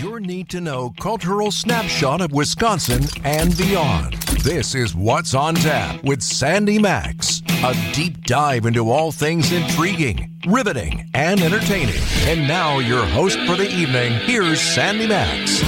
Your need to know cultural snapshot of Wisconsin and beyond. This is What's on Tap with Sandy Max. A deep dive into all things intriguing, riveting, and entertaining. And now, your host for the evening, here's Sandy Max.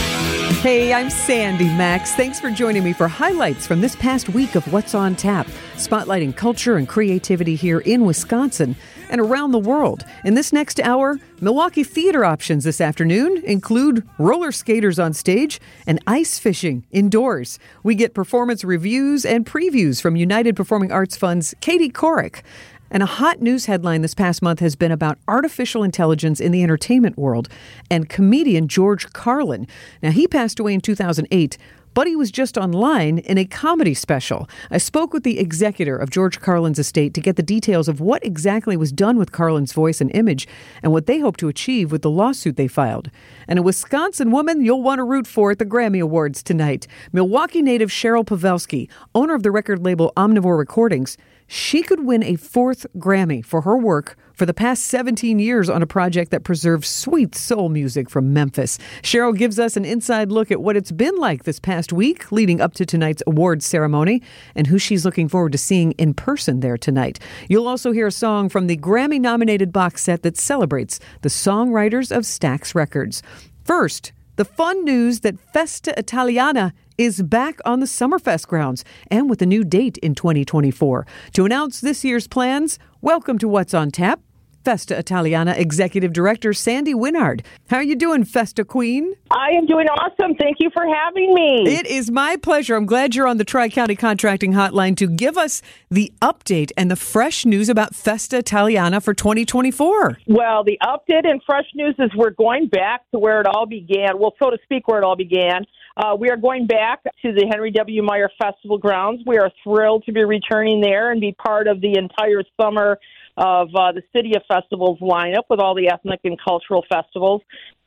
Hey, I'm Sandy Max. Thanks for joining me for highlights from this past week of What's on Tap, spotlighting culture and creativity here in Wisconsin and around the world. In this next hour, Milwaukee theater options this afternoon include roller skaters on stage and ice fishing indoors. We get performance reviews and previews from United Performing Arts Fund's Katie Couric. And a hot news headline this past month has been about artificial intelligence in the entertainment world and comedian George Carlin. Now, he passed away in 2008 but he was just online in a comedy special. I spoke with the executor of George Carlin's estate to get the details of what exactly was done with Carlin's voice and image and what they hope to achieve with the lawsuit they filed. And a Wisconsin woman you'll want to root for at the Grammy Awards tonight. Milwaukee native Cheryl Pawelski, owner of the record label Omnivore Recordings, she could win a fourth Grammy for her work for the past 17 years on a project that preserves sweet soul music from Memphis. Cheryl gives us an inside look at what it's been like this past week leading up to tonight's awards ceremony and who she's looking forward to seeing in person there tonight. You'll also hear a song from the Grammy nominated box set that celebrates the songwriters of Stax Records. First, the fun news that Festa Italiana is back on the Summerfest grounds and with a new date in 2024. To announce this year's plans, welcome to What's on Tap. Festa Italiana Executive Director Sandy Winard. How are you doing, Festa Queen? I am doing awesome. Thank you for having me. It is my pleasure. I'm glad you're on the Tri County Contracting Hotline to give us the update and the fresh news about Festa Italiana for 2024. Well, the update and fresh news is we're going back to where it all began. Well, so to speak, where it all began. Uh, we are going back to the Henry W. Meyer Festival grounds. We are thrilled to be returning there and be part of the entire summer of uh, the City of Festivals lineup with all the ethnic and cultural festivals.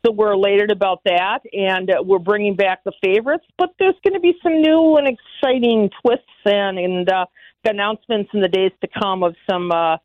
So we're elated about that, and uh, we're bringing back the favorites. But there's going to be some new and exciting twists and, and uh, announcements in the days to come of some. Uh,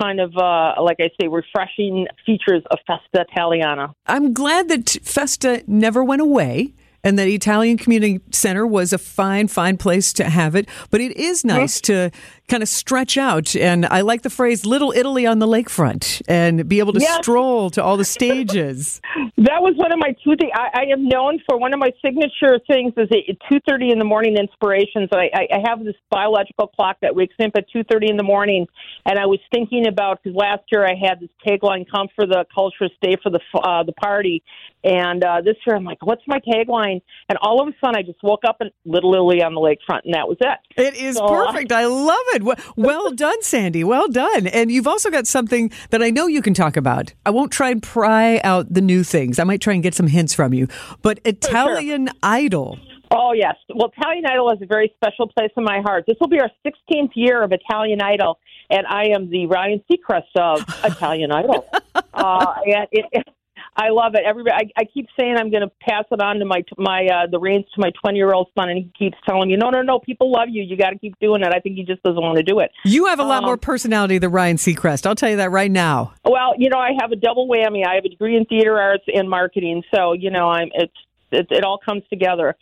kind of, uh, like I say, refreshing features of Festa Italiana. I'm glad that Festa never went away and that Italian Community Center was a fine, fine place to have it. But it is nice to kind of stretch out. And I like the phrase "Little Italy on the lakefront" and be able to yes. stroll to all the stages. that was one of my two. Th- I, I am known for one of my signature things is at two thirty in the morning inspirations. I, I have this biological clock that wakes me up at two thirty in the morning, and I was thinking about because last year I had this tagline: "Come for the culture, stay for the uh, the party." And uh, this year I'm like, "What's my tagline?" And all of a sudden I just woke up in Little Italy on the lakefront, and that was it. It is so, uh, perfect. I love it. Well done, Sandy. Well done. And you've also got something that I know you can talk about. I won't try and pry out the new things. I might try and get some hints from you. But Italian sure. Idol. Oh, yes. Well, Italian Idol is a very special place in my heart. This will be our 16th year of Italian Idol, and I am the Ryan Seacrest of Italian Idol. Uh, and it, I love it. Everybody, I, I keep saying I'm going to pass it on to my my uh, the reins to my 20 year old son, and he keeps telling me, "No, no, no, people love you. You got to keep doing it." I think he just doesn't want to do it. You have a lot um, more personality than Ryan Seacrest. I'll tell you that right now. Well, you know, I have a double whammy. I have a degree in theater arts and marketing, so you know, I'm it's it, it all comes together.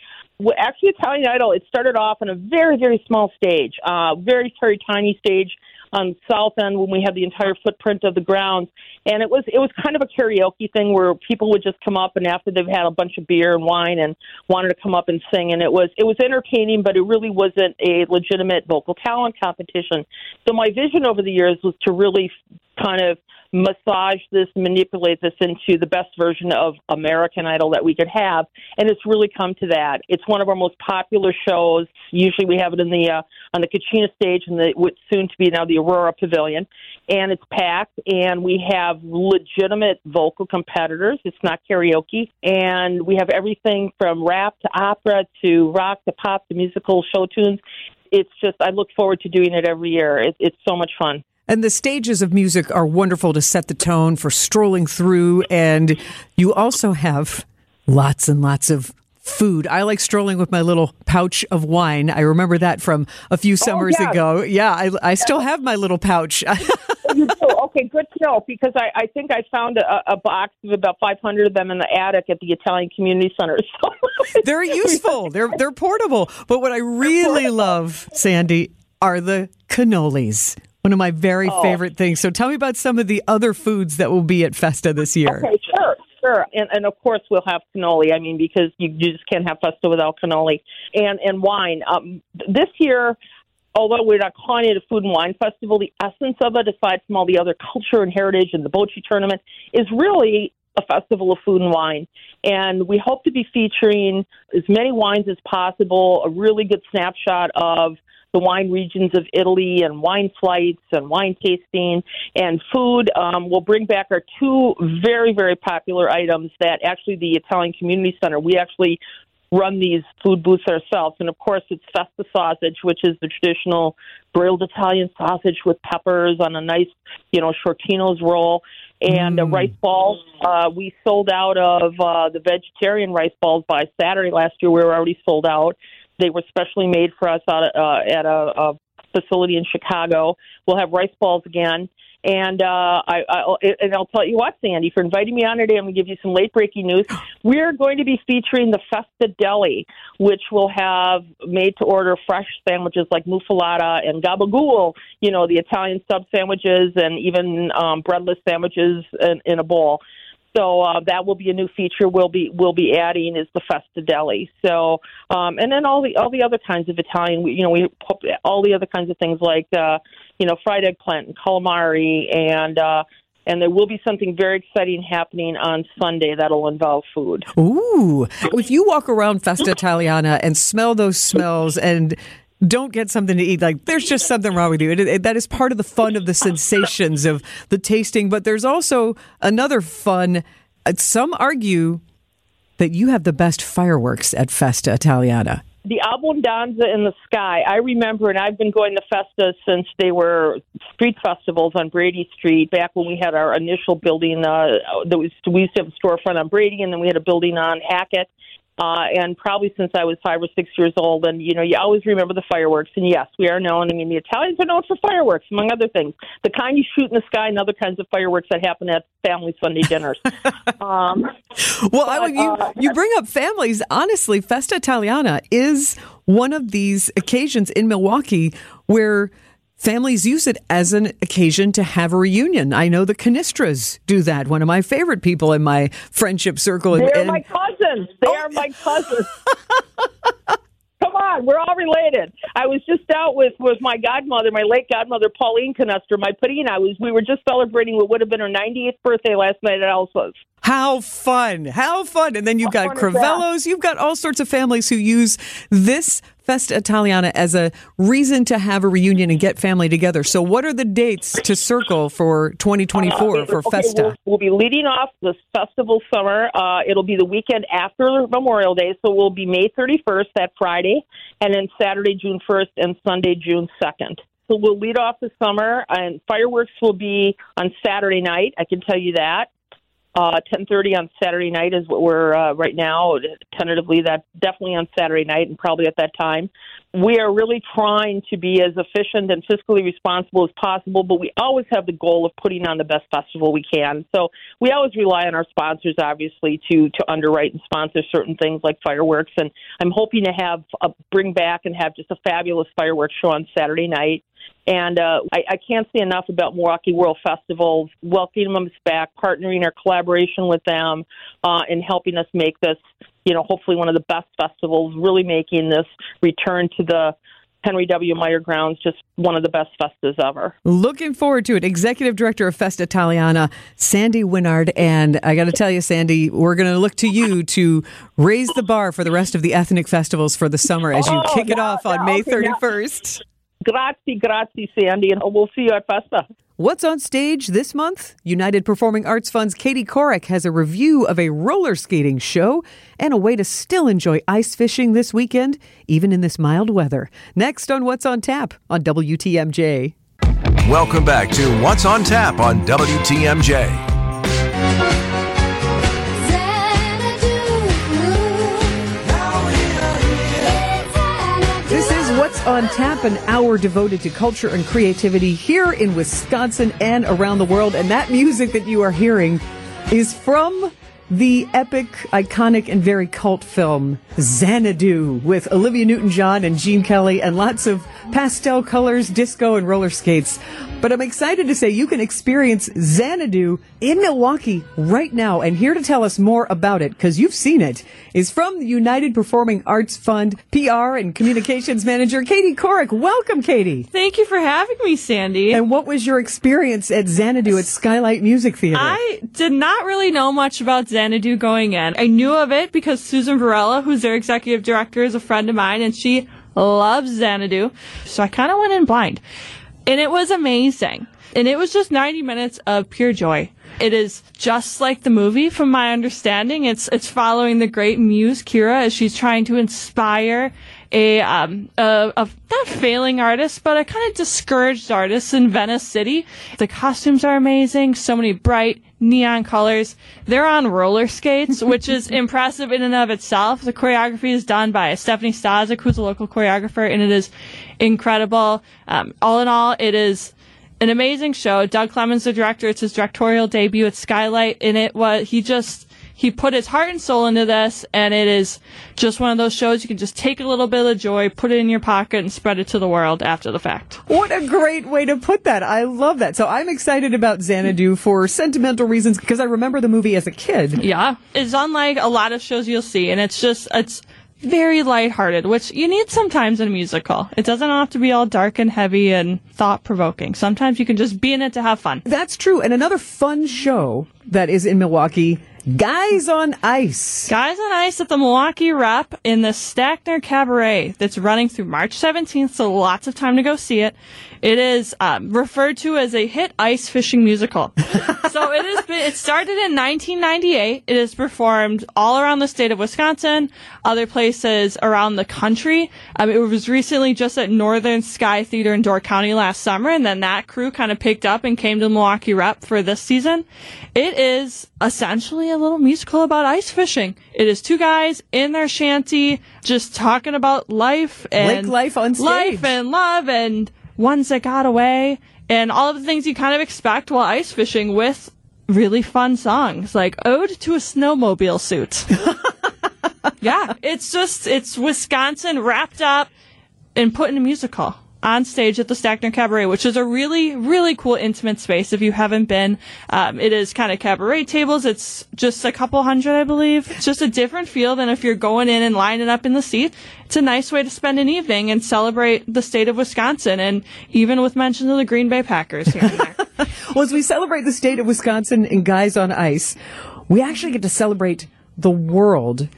Actually, Italian Idol, it started off on a very, very small stage, uh, very, very tiny stage on South End when we had the entire footprint of the grounds, and it was it was kind of a karaoke thing where people would just come up and after they've had a bunch of beer and wine and wanted to come up and sing, and it was it was entertaining, but it really wasn't a legitimate vocal talent competition. So my vision over the years was to really kind of massage this, manipulate this into the best version of American Idol that we could have, and it's really come to that. It's one of our most popular shows. Usually, we have it in the uh, on the Kachina stage and the what's soon to be now the Aurora Pavilion, and it's packed. And we have legitimate vocal competitors. It's not karaoke, and we have everything from rap to opera to rock to pop to musical show tunes. It's just I look forward to doing it every year. It, it's so much fun. And the stages of music are wonderful to set the tone for strolling through. And you also have lots and lots of food. I like strolling with my little pouch of wine. I remember that from a few oh, summers oh, yeah. ago. Yeah, I, I still have my little pouch. you do? Okay, good to know because I, I think I found a, a box of about 500 of them in the attic at the Italian Community Center. So they're useful. They're they're portable. But what I really love, Sandy, are the cannolis. One of my very oh. favorite things. So tell me about some of the other foods that will be at Festa this year. Okay, sure. Sure, and and of course we'll have cannoli. I mean, because you, you just can't have Festa without cannoli and and wine. Um, this year, although we're not calling it a food and wine festival, the essence of it, aside from all the other culture and heritage and the Bocce tournament, is really a festival of food and wine. And we hope to be featuring as many wines as possible, a really good snapshot of the wine regions of Italy and wine flights and wine tasting and food. Um, we'll bring back our two very, very popular items that actually the Italian Community Center, we actually run these food booths ourselves. And of course, it's festa sausage, which is the traditional grilled Italian sausage with peppers on a nice, you know, Sciortino's roll. And mm. uh, rice balls. Uh, we sold out of uh, the vegetarian rice balls by Saturday last year. We were already sold out. They were specially made for us out, uh, at a, a facility in Chicago. We'll have rice balls again. And uh, I, I and I'll tell you what, Sandy, for inviting me on today, I'm going to give you some late breaking news. We're going to be featuring the Festa Deli, which will have made to order fresh sandwiches like muffuletta and gabagool, you know, the Italian sub sandwiches, and even um, breadless sandwiches in, in a bowl. So uh, that will be a new feature we'll be we'll be adding is the Festa Deli. So um, and then all the all the other kinds of Italian, you know, we all the other kinds of things like uh, you know fried eggplant and calamari and. Uh, and there will be something very exciting happening on Sunday that'll involve food. Ooh. If you walk around Festa Italiana and smell those smells and don't get something to eat. Like there's just something wrong with you. It, it, that is part of the fun of the sensations of the tasting. But there's also another fun. Uh, some argue that you have the best fireworks at Festa Italiana. The Abbondanza in the Sky. I remember, and I've been going to Festa since they were street festivals on Brady Street. Back when we had our initial building, uh, that was we used to have a storefront on Brady, and then we had a building on Hackett uh, and probably since I was five or six years old. And you know, you always remember the fireworks. And yes, we are known. I mean, the Italians are known for fireworks, among other things. The kind you shoot in the sky, and other kinds of fireworks that happen at family Sunday dinners. um, well, but, I, you uh, you bring up families. Honestly, Festa Italiana is one of these occasions in Milwaukee where Families use it as an occasion to have a reunion. I know the Canestras do that. One of my favorite people in my friendship circle. They're and, my cousins. They oh. are my cousins. Come on, we're all related. I was just out with with my godmother, my late godmother Pauline Canestra, my Padina. I was we were just celebrating what would have been her 90th birthday last night at Elsa's. How fun! How fun! And then you've got Crivellos. You've got all sorts of families who use this Festa Italiana as a reason to have a reunion and get family together. So, what are the dates to circle for 2024 uh, for okay, Festa? We'll, we'll, be leading off the festival summer. Uh, it'll be the weekend after Memorial Day, so we'll be May 31st, that Friday, and then Saturday, June 1st, and Sunday, June 2nd. So we'll lead off the summer, and fireworks will be on Saturday night. I can tell you that. Uh, 10:30 on Saturday night is what we're uh, right now tentatively. That definitely on Saturday night and probably at that time. We are really trying to be as efficient and fiscally responsible as possible, but we always have the goal of putting on the best festival we can. So we always rely on our sponsors, obviously, to to underwrite and sponsor certain things like fireworks. And I'm hoping to have a, bring back and have just a fabulous fireworks show on Saturday night. And uh, I, I can't say enough about Milwaukee World Festivals, welcoming us back, partnering our collaboration with them, uh, and helping us make this, you know, hopefully one of the best festivals, really making this return to the Henry W. Meyer grounds, just one of the best festas ever. Looking forward to it. Executive Director of Festa Italiana, Sandy Winard. And I got to tell you, Sandy, we're going to look to you to raise the bar for the rest of the ethnic festivals for the summer as you oh, kick it off on May 31st. Grazie, grazie, Sandy, and we'll see you at Festa. What's on stage this month? United Performing Arts Fund's Katie Couric has a review of a roller skating show and a way to still enjoy ice fishing this weekend, even in this mild weather. Next on What's on Tap on WTMJ. Welcome back to What's on Tap on WTMJ. On Tap, an hour devoted to culture and creativity here in Wisconsin and around the world. And that music that you are hearing is from the epic, iconic, and very cult film Xanadu with Olivia Newton-John and Gene Kelly and lots of pastel colors, disco, and roller skates. But I'm excited to say you can experience Xanadu in Milwaukee right now. And here to tell us more about it, because you've seen it, is from the United Performing Arts Fund PR and Communications Manager, Katie Couric. Welcome, Katie. Thank you for having me, Sandy. And what was your experience at Xanadu at Skylight Music Theater? I did not really know much about Xanadu going in. I knew of it because Susan Varela, who's their executive director, is a friend of mine, and she loves Xanadu. So I kind of went in blind and it was amazing. And it was just 90 minutes of pure joy. It is just like the movie, from my understanding. It's it's following the great muse Kira as she's trying to inspire a um a, a not failing artist, but a kind of discouraged artist in Venice City. The costumes are amazing, so many bright neon colors. They're on roller skates, which is impressive in and of itself. The choreography is done by Stephanie Stazik, who's a local choreographer, and it is incredible. Um, all in all, it is an amazing show. Doug Clemens, the director, it's his directorial debut at Skylight, and it was he just he put his heart and soul into this, and it is just one of those shows you can just take a little bit of joy, put it in your pocket, and spread it to the world after the fact. What a great way to put that. I love that. So I'm excited about Xanadu for sentimental reasons because I remember the movie as a kid. Yeah. It's unlike a lot of shows you'll see, and it's just, it's, very lighthearted, which you need sometimes in a musical. It doesn't have to be all dark and heavy and thought provoking. Sometimes you can just be in it to have fun. That's true. And another fun show that is in Milwaukee Guys on Ice. Guys on Ice at the Milwaukee Rep in the Stackner Cabaret that's running through March 17th, so lots of time to go see it. It is um, referred to as a hit ice fishing musical. so it is. It started in 1998. It is performed all around the state of Wisconsin, other places around the country. Um, it was recently just at Northern Sky Theater in Door County last summer, and then that crew kind of picked up and came to Milwaukee Rep for this season. It is essentially a little musical about ice fishing. It is two guys in their shanty just talking about life and Lake life on stage. life and love and ones that got away and all of the things you kind of expect while ice fishing with really fun songs like Ode to a Snowmobile Suit. yeah, it's just it's Wisconsin wrapped up and put in a musical on stage at the Stackner Cabaret, which is a really, really cool intimate space. If you haven't been, um, it is kind of cabaret tables. It's just a couple hundred, I believe. It's just a different feel than if you're going in and lining up in the seat. It's a nice way to spend an evening and celebrate the state of Wisconsin, and even with mention of the Green Bay Packers here and there. well, as we celebrate the state of Wisconsin and Guys on Ice, we actually get to celebrate the world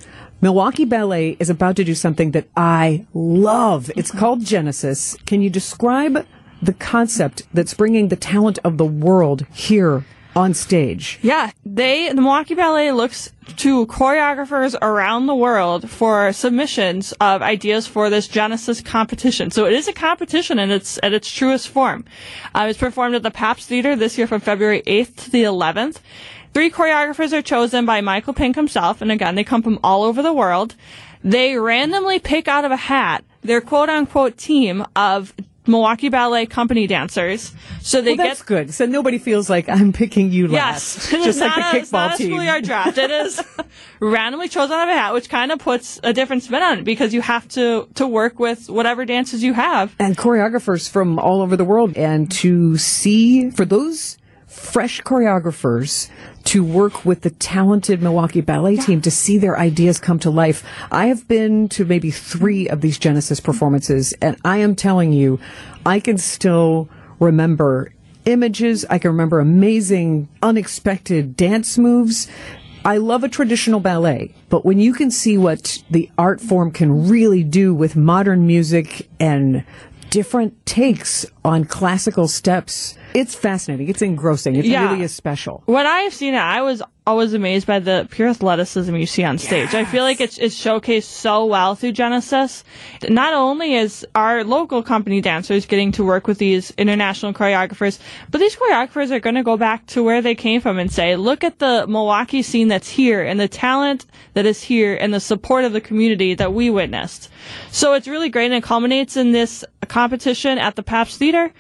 Milwaukee Ballet is about to do something that I love. It's called Genesis. Can you describe the concept that's bringing the talent of the world here on stage? Yeah, they the Milwaukee Ballet looks to choreographers around the world for submissions of ideas for this Genesis competition. So it is a competition in its at its truest form. Uh, it's performed at the Pabst Theater this year from February 8th to the 11th. Three choreographers are chosen by Michael Pink himself, and again, they come from all over the world. They randomly pick out of a hat their quote unquote team of Milwaukee Ballet company dancers. So they well, that's get good. So nobody feels like I'm picking you yes, last. Just like the a, kickball it's not team. a schoolyard draft. It is randomly chosen out of a hat, which kind of puts a different spin on it because you have to to work with whatever dances you have. and choreographers from all over the world. And to see for those fresh choreographers to work with the talented Milwaukee Ballet team to see their ideas come to life. I have been to maybe three of these Genesis performances, and I am telling you, I can still remember images. I can remember amazing, unexpected dance moves. I love a traditional ballet, but when you can see what the art form can really do with modern music and different takes on classical steps, it's fascinating. It's engrossing. It Yeah. really is special. When I have seen it, I was always amazed by the pure athleticism you see on stage. Yes. I feel like it's, it's showcased so well through Genesis. Not only is our local company dancers getting to work with these international choreographers, but these choreographers are going to go back to where they came from and say, look at the Milwaukee scene that's here and the talent that is here and the support of the community that we witnessed. So it's really great and it culminates in this competition at the Pabst Theater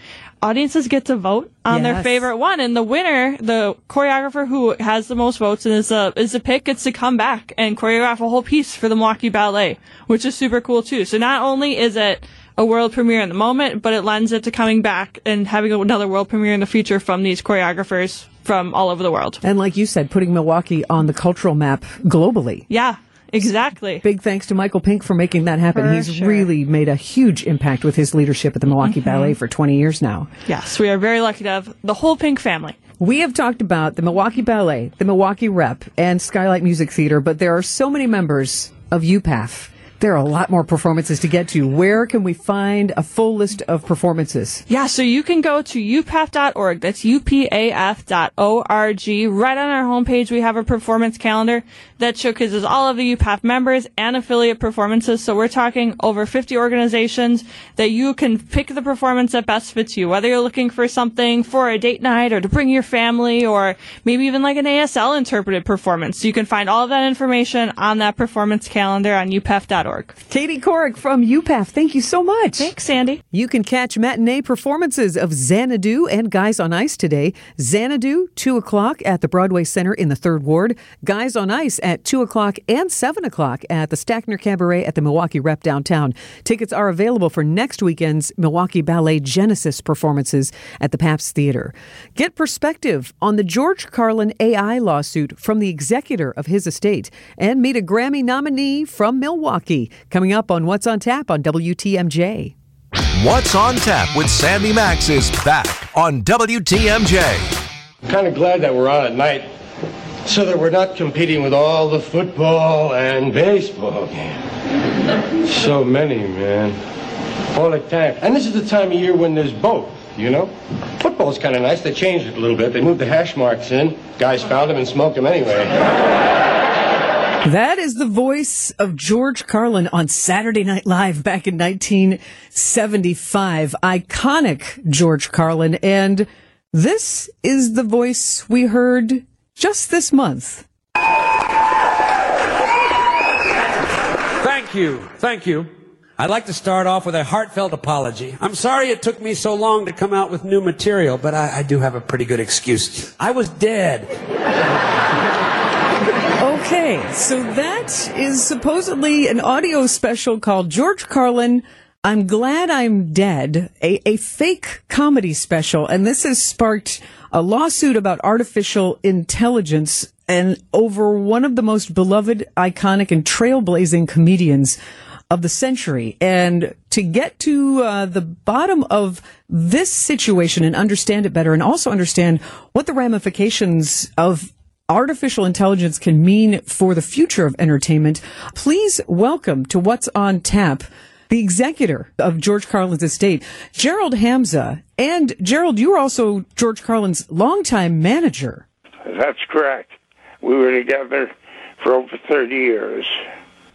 audiences get to vote on yes. their favorite one, and the winner, the choreographer who has the most votes and is a is a pick, gets to come back and choreograph a whole piece for the Milwaukee Ballet, which is super cool too. So not only is it a world premiere in the moment, but it lends it to coming back and having another world premiere in the future from these choreographers from all over the world. And like you said, putting Milwaukee on the cultural map globally. Yeah, Exactly. Big thanks to Michael Pink for making that happen. For He's sure. really made a huge impact with his leadership at the Milwaukee mm-hmm. Ballet for 20 years now. Yes, we are very lucky to have the whole Pink family. We have talked about the Milwaukee Ballet, the Milwaukee Rep, and Skylight Music Theater, but there are so many members of UPAF there are a lot more performances to get to. Where can we find a full list of performances? Yeah, so you can go to upaf.org. That's upaf.org. Right on our homepage, we have a performance calendar that showcases all of the UPAF members and affiliate performances. So we're talking over 50 organizations that you can pick the performance that best fits you, whether you're looking for something for a date night or to bring your family or maybe even like an ASL interpreted performance. So You can find all of that information on that performance calendar on upaf.org. Katie Couric from UPAF, thank you so much. Thanks, Sandy. You can catch matinee performances of Xanadu and Guys on Ice today. Xanadu, 2 o'clock at the Broadway Center in the Third Ward. Guys on Ice at 2 o'clock and 7 o'clock at the Stackner Cabaret at the Milwaukee Rep downtown. Tickets are available for next weekend's Milwaukee Ballet Genesis performances at the Pabst Theater. Get perspective on the George Carlin AI lawsuit from the executor of his estate and meet a Grammy nominee from Milwaukee coming up on What's on Tap on WTMJ. What's on Tap with Sandy Max is back on WTMJ. I'm kind of glad that we're on at night so that we're not competing with all the football and baseball games. So many, man. All the time. And this is the time of year when there's both, you know? Football's kind of nice. They changed it a little bit. They moved the hash marks in. Guys found them and smoked them anyway. That is the voice of George Carlin on Saturday Night Live back in 1975. Iconic George Carlin. And this is the voice we heard just this month. Thank you. Thank you. I'd like to start off with a heartfelt apology. I'm sorry it took me so long to come out with new material, but I, I do have a pretty good excuse. I was dead. Okay, so that is supposedly an audio special called George Carlin. I'm glad I'm dead, a, a fake comedy special. And this has sparked a lawsuit about artificial intelligence and over one of the most beloved, iconic, and trailblazing comedians of the century. And to get to uh, the bottom of this situation and understand it better and also understand what the ramifications of artificial intelligence can mean for the future of entertainment, please welcome to What's on Tap the executor of George Carlin's estate, Gerald Hamza. And Gerald, you were also George Carlin's longtime manager. That's correct. We were together for over 30 years.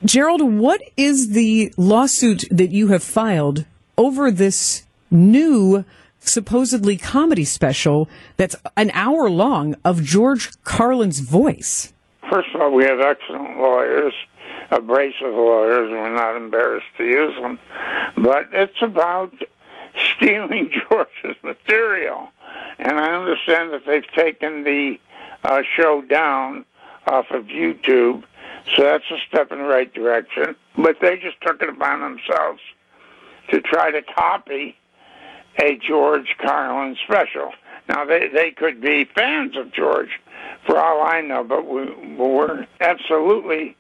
Gerald, what is the lawsuit that you have filed over this new supposedly comedy special that's an hour long of George Carlin's voice. First of all, we have excellent lawyers, abrasive lawyers, and we're not embarrassed to use them. But it's about stealing George's material. And I understand that they've taken the uh, show down off of YouTube, so that's a step in the right direction. But they just took it upon themselves to try to copy a George Carlin special. Now they they could be fans of George, for all I know, but we we're absolutely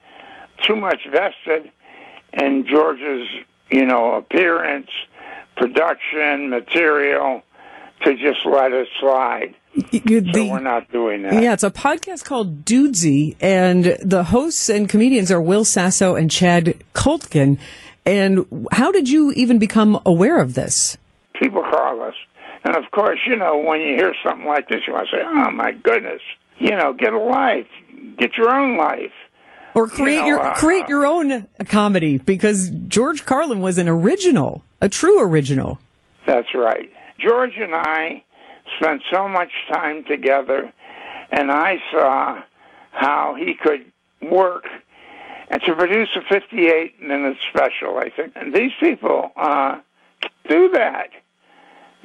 too much vested in George's you know appearance, production, material to just let it slide. You, the, so we're not doing that. Yeah, it's a podcast called Dudesy, and the hosts and comedians are Will Sasso and Chad Kultgen. And how did you even become aware of this? People call us. And of course, you know, when you hear something like this, you want to say, oh my goodness. you know, get a life, get your own life. Or create You know, your uh, create your own comedy because George Carlin was an original, a true original. That's right. George and I spent so much time together, and I saw how he could work and to produce a 58 minute special. I think and these people uh, do that.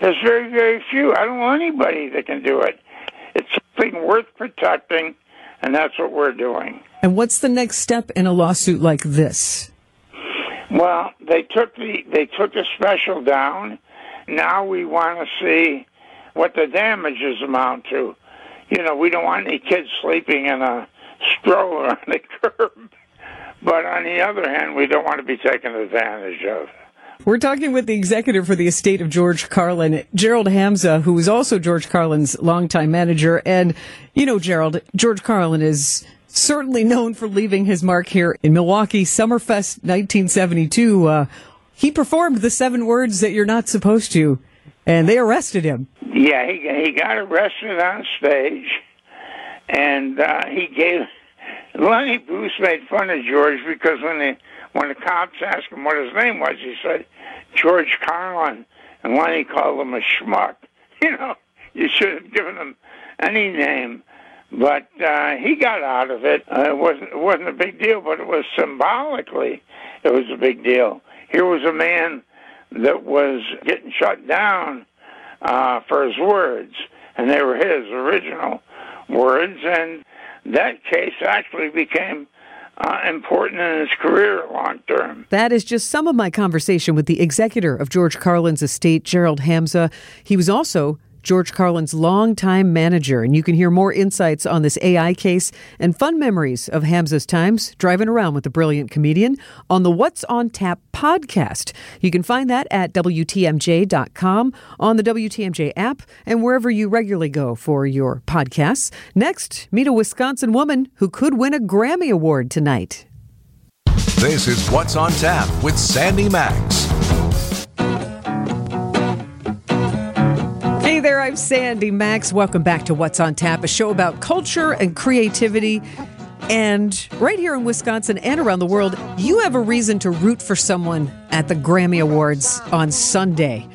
There's very, very few. I don't know anybody that can do it. It's something worth protecting, and that's what we're doing. And what's the next step in a lawsuit like this? Well, they took the they took the special down. Now we want to see what the damages amount to. You know, we don't want any kids sleeping in a stroller on the curb. But on the other hand, we don't want to be taken advantage of. We're talking with the executive for the estate of George Carlin, Gerald Hamza, who is also George Carlin's longtime manager. And, you know, Gerald, George Carlin is certainly known for leaving his mark here in Milwaukee. Summerfest 1972, uh, he performed the seven words that you're not supposed to, and they arrested him. Yeah, he he got arrested on stage, and uh, he gave Lenny Bruce made fun of George because when the when the cops asked him what his name was, he said George Carlin, and Lenny called him a schmuck. You know, you should have given him any name. But uh, he got out of it. Uh, it wasn't it wasn't a big deal, but it was symbolically it was a big deal. Here was a man that was getting shut down uh, for his words, and they were his original words. And that case actually became uh, important in his career long term. That is just some of my conversation with the executor of George Carlin's estate, Gerald Hamza. He was also George Carlin's longtime manager, and you can hear more insights on this AI case and fun memories of Hamza's times driving around with the brilliant comedian on the What's on Tap podcast. You can find that at WTMJ.com, on the WTMJ app, and wherever you regularly go for your podcasts. Next, meet a Wisconsin woman who could win a Grammy Award tonight. This is What's on Tap with Sandy Max. I'm Sandy Max. Welcome back to What's on Tap, a show about culture and creativity. And right here in Wisconsin and around the world, you have a reason to root for someone at the Grammy Awards on Sunday.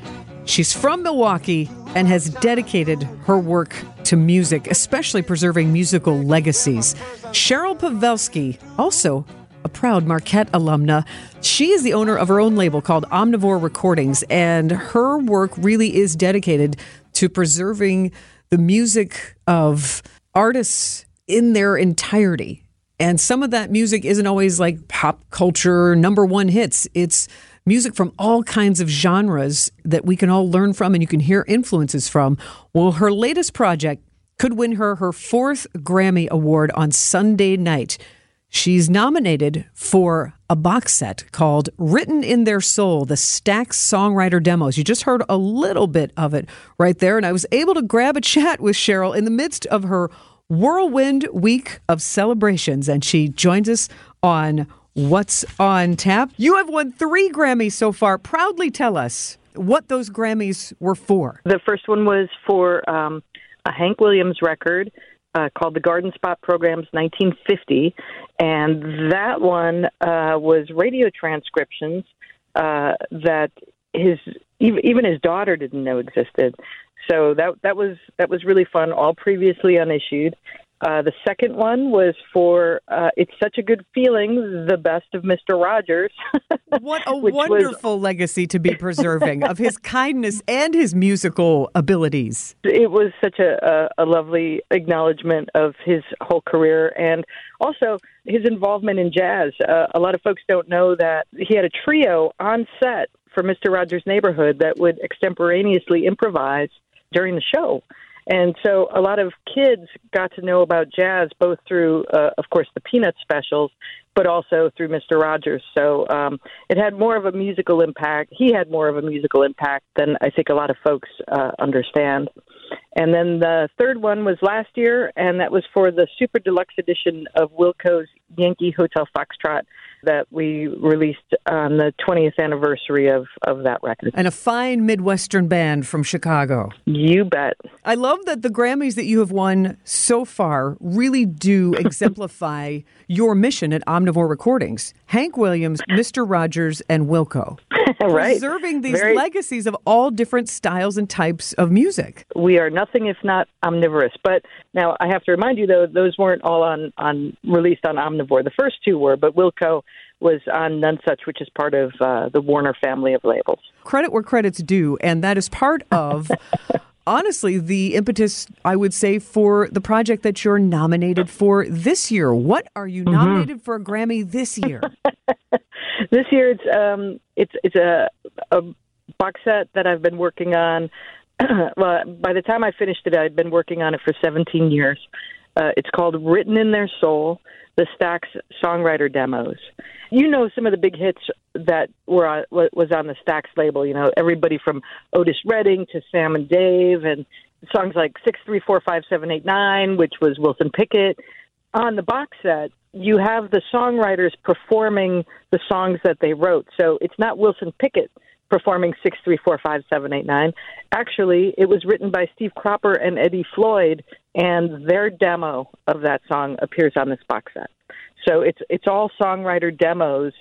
She's from Milwaukee and has dedicated her work to music, especially preserving musical legacies. Cheryl Pawelski, also a proud Marquette alumna. She is the owner of her own label called Omnivore Recordings, and her work really is dedicated to preserving the music of artists in their entirety. And some of that music isn't always like pop culture number one hits. It's music from all kinds of genres that we can all learn from and you can hear influences from. Well, her latest project could win her her fourth Grammy Award on Sunday night. She's nominated for a box set called Written in Their Soul, the Stax Songwriter Demos. You just heard a little bit of it right there. And I was able to grab a chat with Cheryl in the midst of her whirlwind week of celebrations. And she joins us on What's on Tap. You have won three Grammys so far. Proudly tell us what those Grammys were for. The first one was for um, a Hank Williams record uh, called the Garden Spot Programs 1950, and that one uh, was radio transcriptions uh, that his even, his daughter didn't know existed. So that that was that was really fun. All previously unissued. Uh, the second one was for uh, "It's Such a Good Feeling," the best of Mister Rogers. What a which was- wonderful legacy to be preserving of his kindness and his musical abilities. it was such a, a, a lovely acknowledgement of his whole career and also his involvement in jazz. Uh, a lot of folks don't know that he had a trio on set for Mr. Rogers' Neighborhood that would extemporaneously improvise during the show. And so a lot of kids got to know about jazz both through, uh, of course, the Peanut specials, but also through Mr. Rogers. So um, it had more of a musical impact. He had more of a musical impact than I think a lot of folks uh, understand. And then the third one was last year, and that was for the super deluxe edition of Wilco's Yankee Hotel Foxtrot that we released on the 20th anniversary of, of that record. And a fine Midwestern band from Chicago. You bet. I love that the Grammys that you have won so far really do exemplify your mission at Omnivore Recordings. Hank Williams, Mr. Rogers, and Wilco. right. Preserving these Very- legacies of all different styles and types of music. we are nothing if not omnivorous. But now I have to remind you, though, those weren't all on, on released on Omnivore. The first two were, but Wilco was on Nonesuch, which is part of uh, the Warner family of labels. credit where credit's due, and that is part of. Honestly, the impetus, I would say, for the project that you're nominated for this year. What are you nominated for a Grammy this year? this year it's um it's it's a a box set that I've been working on. well, by the time I finished it, I'd been working on it for 17 years. Uh, it's called "Written in Their Soul: The Stax Songwriter Demos." You know some of the big hits that were on, was on the Stax label. You know everybody from Otis Redding to Sam and Dave, and songs like six three four five seven eight nine, which was Wilson Pickett. On the box set, you have the songwriters performing the songs that they wrote. So it's not Wilson Pickett performing six three four five seven eight nine. Actually, it was written by Steve Cropper and Eddie Floyd, and their demo of that song appears on this box set. So it's it's all songwriter demos,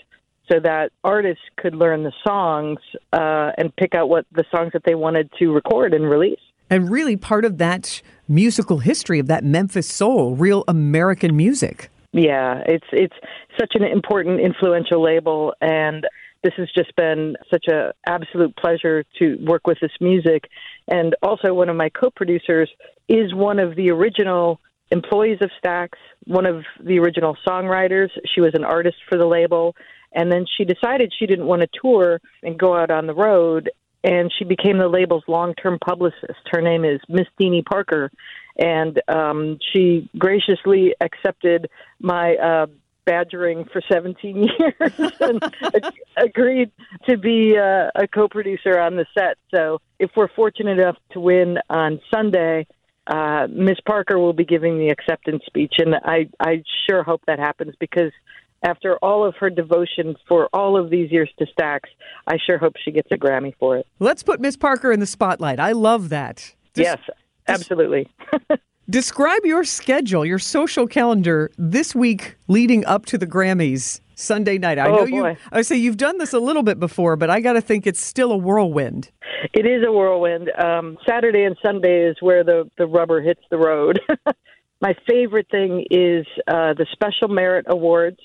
so that artists could learn the songs uh, and pick out what the songs that they wanted to record and release. and really part of that musical history of that Memphis soul, real American music. Yeah, it's it's such an important, influential label, and this has just been such a absolute pleasure to work with this music. And also, one of my co-producers is one of the original employees of Stax, one of the original songwriters. She was an artist for the label, and then she decided she didn't want to tour and go out on the road. And she became the label's long-term publicist. Her name is Miss Deanie Parker, and um, she graciously accepted my uh, badgering for 17 years and agreed to be uh, a co-producer on the set. So if we're fortunate enough to win on Sunday, uh, Miss Parker will be giving the acceptance speech, and I, I sure hope that happens because after all of her devotion for all of these years to Stax, I sure hope she gets a Grammy for it. Let's put Miss Parker in the spotlight. I love that. Des- yes, absolutely. Describe your schedule, your social calendar this week leading up to the Grammys Sunday night. I Oh, know you. I say you've done this a little bit before, but I got to think it's still a whirlwind. It is a whirlwind. Um, Saturday and Sunday is where the, the rubber hits the road. My favorite thing is uh, the Special Merit Awards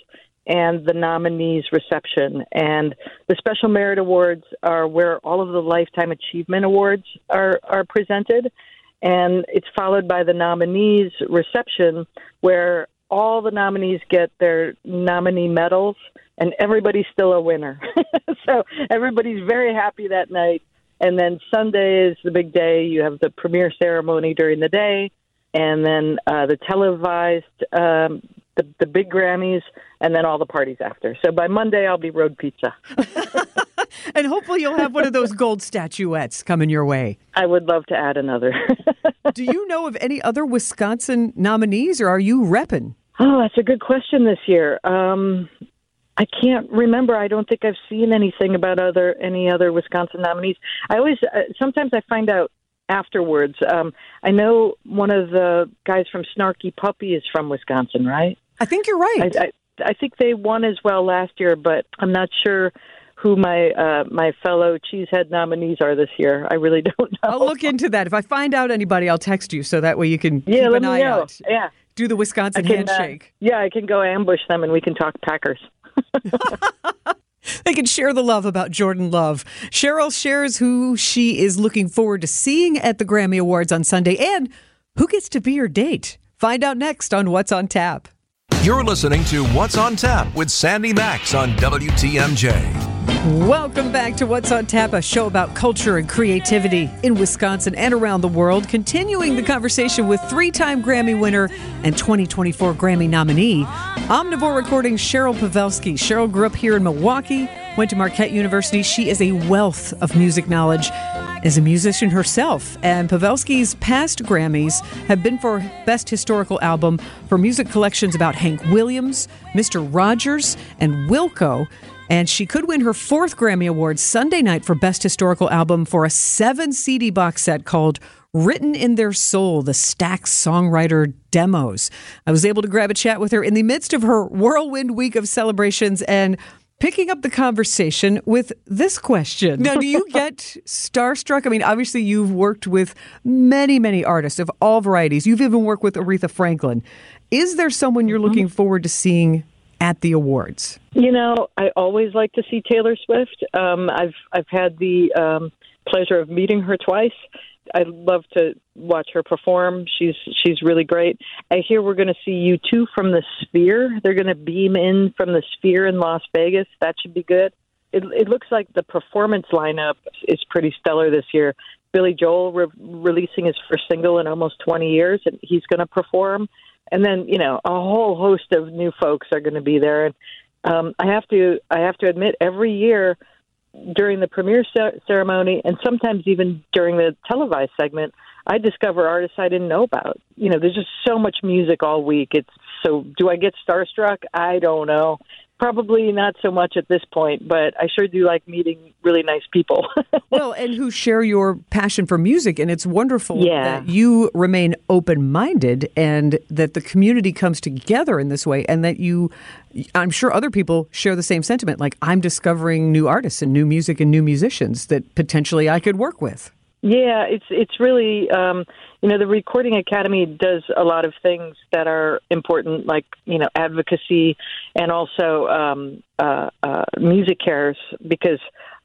and the nominees reception. And the Special Merit Awards are where all of the Lifetime Achievement Awards are, are presented. And it's followed by the nominees reception, where all the nominees get their nominee medals, and everybody's still a winner. so everybody's very happy that night. And then Sunday is the big day. You have the premiere ceremony during the day, and then uh, the televised, um, the, the big Grammys, and then all the parties after. So by Monday, I'll be road pizza. And hopefully you'll have one of those gold statuettes coming your way. I would love to add another. Do you know of any other Wisconsin nominees or are you repping? oh, that's a good question this year. Um, I can't remember. I don't think I've seen anything about other any other Wisconsin nominees. I always uh, sometimes I find out afterwards. Um, I know one of the guys from Snarky Puppy is from Wisconsin, right? I think you're right. I, I, I think they won as well last year, but I'm not sure who my uh, my fellow cheesehead nominees are this year. I really don't know. I'll look into that. If I find out anybody, I'll text you so that way you can yeah, keep let an me eye know. out. Yeah, Do the I Wisconsin can. uh, handshake. yeah, I can go ambush them and we can talk Packers. They can share the love about Jordan Love. Cheryl shares who she is looking forward to seeing at the Grammy Awards on Sunday and who gets to be her date. Find out next on What's on Tap. You're listening to What's on Tap with Sandy Max on WTMJ. Welcome back to What's on Tap, a show about culture and creativity in Wisconsin and around the world. Continuing the conversation with three time Grammy winner and 2024 Grammy nominee, Omnivore Recording Cheryl Pawelski. Cheryl grew up here in Milwaukee, went to Marquette University. She is a wealth of music knowledge. is a musician herself, and Pawelski's past Grammys have been for Best Historical Album for music collections about Hank Williams, Mr. Rogers, and Wilco. And she could win her fourth Grammy Award Sunday night for Best Historical Album for a seven CD box set called Written in Their Soul, the Stax Songwriter Demos. I was able to grab a chat with her in the midst of her whirlwind week of celebrations and picking up the conversation with this question. Now, do you get starstruck? I mean, obviously, you've worked with many, many artists of all varieties. You've even worked with Aretha Franklin. Is there someone you're mm-hmm. looking forward to seeing at the awards? You know, I always like to see Taylor Swift. Um, I've I've had the um, pleasure of meeting her twice. I love to watch her perform. She's she's really great. I hear we're going to see you two from the Sphere. They're going to beam in from the Sphere in Las Vegas. That should be good. It, it looks like the performance lineup is pretty stellar this year. Billy Joel re- releasing his first single in almost 20 years, and he's going to perform. And then you know a whole host of new folks are going to be there. And um, I have to I have to admit, every year during the premiere ceremony and sometimes even during the televised segment, I discover artists I didn't know about. You know, there's just so much music all week. It's so do I get starstruck? I don't know. Probably not so much at this point, but I sure do like meeting really nice people. well, and who share your passion for music. And it's wonderful yeah. that you remain open minded and that the community comes together in this way and that you, I'm sure other people share the same sentiment. Like, I'm discovering new artists and new music and new musicians that potentially I could work with. Yeah, it's it's really um, you know the Recording Academy does a lot of things that are important, like you know advocacy and also um, uh, uh, MusiCares, because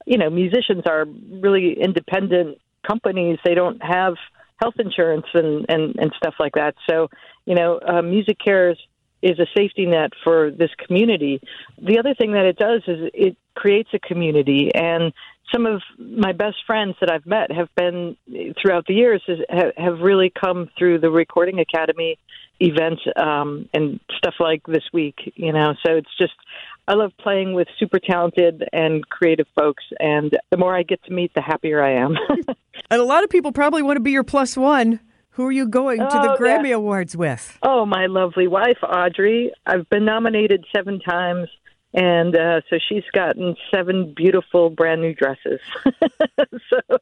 you know musicians are really independent companies. They don't have health insurance and and and stuff like that. So you know uh, MusiCares is a safety net for this community. The other thing that it does is it creates a community and some of my best friends that I've met have been throughout the years is, have really come through the Recording Academy events um, and stuff like this week. You know, so it's just I love playing with super talented and creative folks, and the more I get to meet, the happier I am. and a lot of people probably want to be your plus one. Who are you going to the Oh, Grammy yeah. Awards with? Oh, my lovely wife, Audrey. I've been nominated seven times, and uh, so she's gotten seven beautiful brand new dresses. so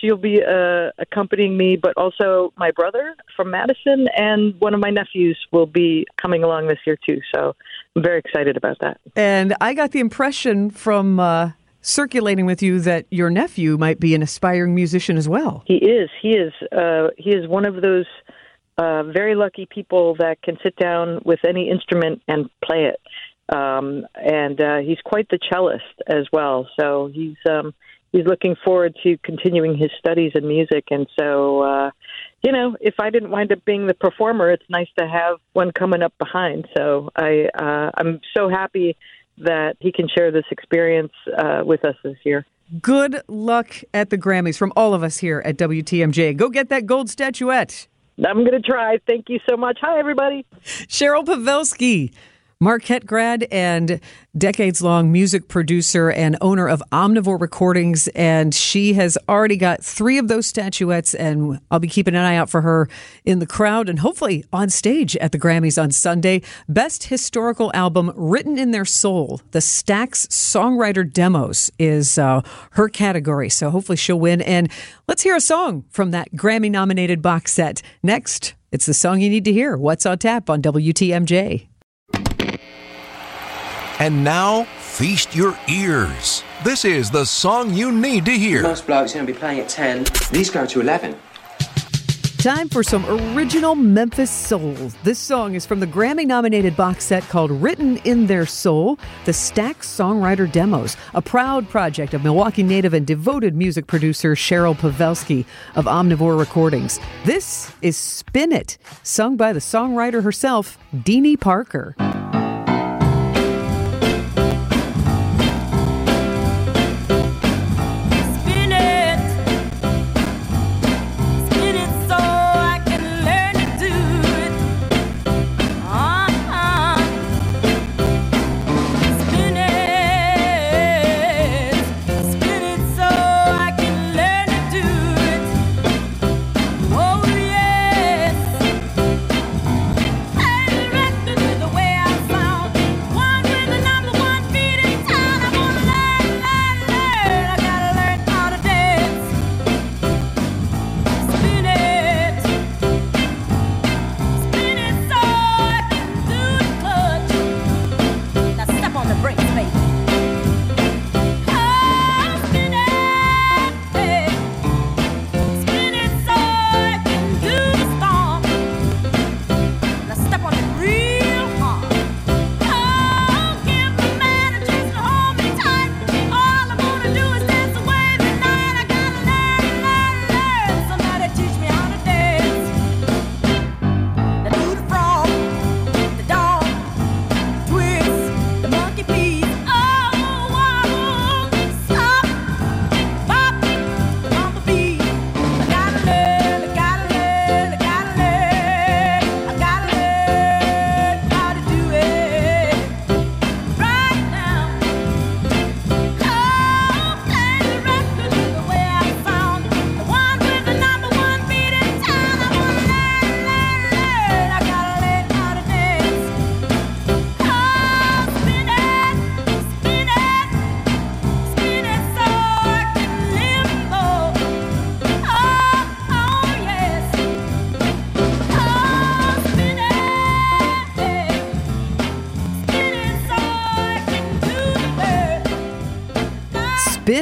she'll be uh, accompanying me, but also my brother from Madison and one of my nephews will be coming along this year, too. So I'm very excited about that. And I got the impression from uh, circulating with you that your nephew might be an aspiring musician as well. He is. He is. Uh, he is one of those uh, very lucky people that can sit down with any instrument and play it. Um, and uh, he's quite the cellist as well. So he's um, he's looking forward to continuing his studies in music. And so, uh, you know, if I didn't wind up being the performer, it's nice to have one coming up behind. So I uh, I'm so happy that he can share this experience uh, with us this year. Good luck at the Grammys from all of us here at WTMJ. Go get that gold statuette. I'm going to try. Thank you so much. Hi, everybody. Cheryl Pawelski, Marquette grad and decades long music producer and owner of Omnivore Recordings. And she has already got three of those statuettes, and I'll be keeping an eye out for her in the crowd and hopefully on stage at the Grammys on Sunday. Best Historical Album Written in Their Soul, the Stax Songwriter Demos is uh, her category. So hopefully she'll win. And let's hear a song from that Grammy nominated box set. Next, it's the song you need to hear What's on Tap on WTMJ. And now, feast your ears. This is the song you need to hear. Most blokes going to be playing at 10. These go to 11. Time for some original Memphis soul. This song is from the Grammy nominated box set called Written in Their Soul, the Stax Songwriter Demos, a proud project of Milwaukee native and devoted music producer Cheryl Pawelski of Omnivore Recordings. This is Spin It, sung by the songwriter herself, Deanie Parker.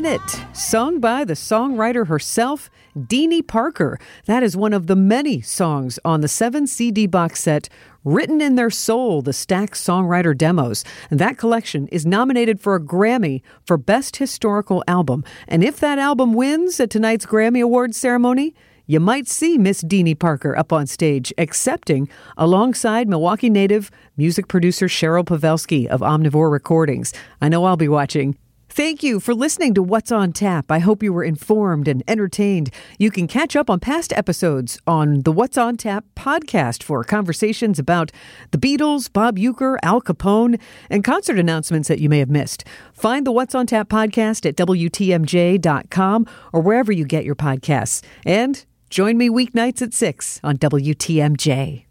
It, sung by the songwriter herself, Deanie Parker. That is one of the many songs on the seven CD box set Written in Their Soul, the Stax Songwriter Demos. And that collection is nominated for a Grammy for Best Historical Album. And if that album wins at tonight's Grammy Awards ceremony, you might see Miss Deanie Parker up on stage accepting alongside Milwaukee native music producer Cheryl Pawelski of Omnivore Recordings. I know I'll be watching. Thank you for listening to What's on Tap. I hope you were informed and entertained. You can catch up on past episodes on the What's on Tap podcast for conversations about the Beatles, Bob Uecker, Al Capone, and concert announcements that you may have missed. Find the What's on Tap podcast at WTMJ.com or wherever you get your podcasts. And join me weeknights at 6 on WTMJ.